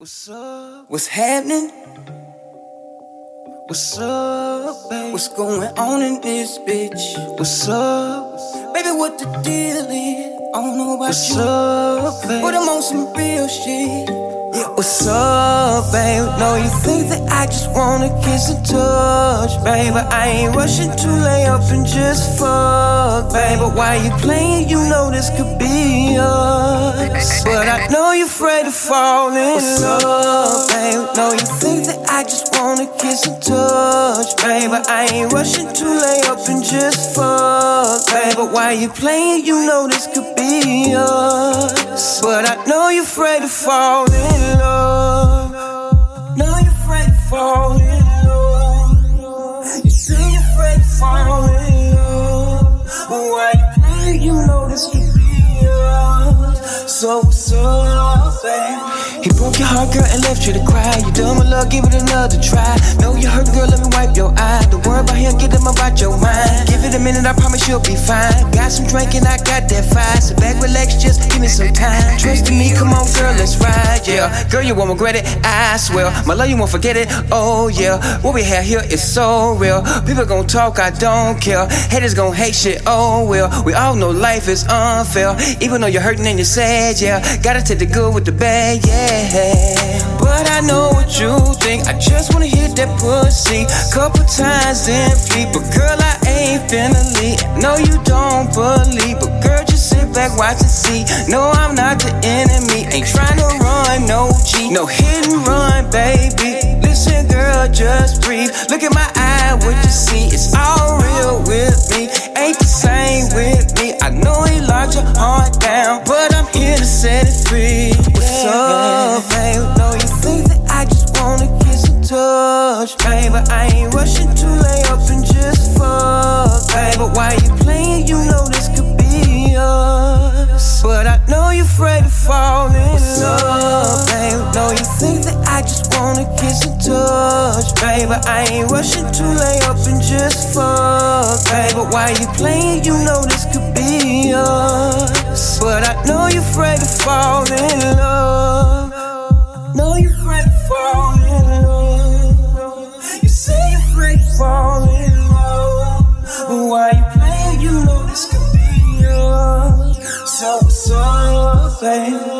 What's up? What's happening? What's up, babe? What's going on in this bitch? What's up? Baby, what the deal is? I don't know about What's you. up, babe? But I'm on some real shit. Yeah, what's up, babe? No, you think that I just wanna kiss and touch, babe? But I ain't rushing to lay up and just fuck, babe. But why you playing? You know this could be us. But I know you're afraid to fall in what's love, babe. No, you think that I just wanna kiss and touch, babe. But I ain't rushing to lay up and just fuck, babe. But why you playing? You know this could be us. But I know you're afraid to fall in love. Know you're afraid to fall in love. You say you're afraid to fall in love. Why you playing? You know this could. So up, babe? He broke your heart, girl, and left you to cry. You done with love, give it another try. Know you hurt, girl, let me wipe your eye. Don't worry about him, get him about your mind. Give it a minute, I promise you'll be fine. Got some drink and I got that fire. Give me some time. Trust in me, come on, girl, let's ride, yeah. Girl, you won't regret it, I swear. My love, you won't forget it, oh yeah. What we have here is so real. People gon' talk, I don't care. Haters gon' hate shit, oh well. We all know life is unfair. Even though you're hurting and you're sad, yeah. Gotta take the good with the bad, yeah. But I know what you think. I just wanna hit that pussy. Couple times then fleet. But girl, No, I'm not the enemy. Ain't tryna run, no G. No hit and run, baby. Listen, girl, just breathe. Look at my eye, what you see? It's all real with me. Ain't the same with me. I know he locked your heart down, but I'm here to set it free. What's up, babe? No, you think that I just wanna kiss and touch, babe? But I ain't rushing to fall in love, baby. No, you think that I just wanna kiss and touch, baby. I ain't rushing to lay up and just fuck, baby. Why you playing? You know this could be us, but I know you're afraid to fall in love. No, you're afraid to fall in love. You say you're afraid to fall in love, but why you playing? You know this could be us, so what's up? same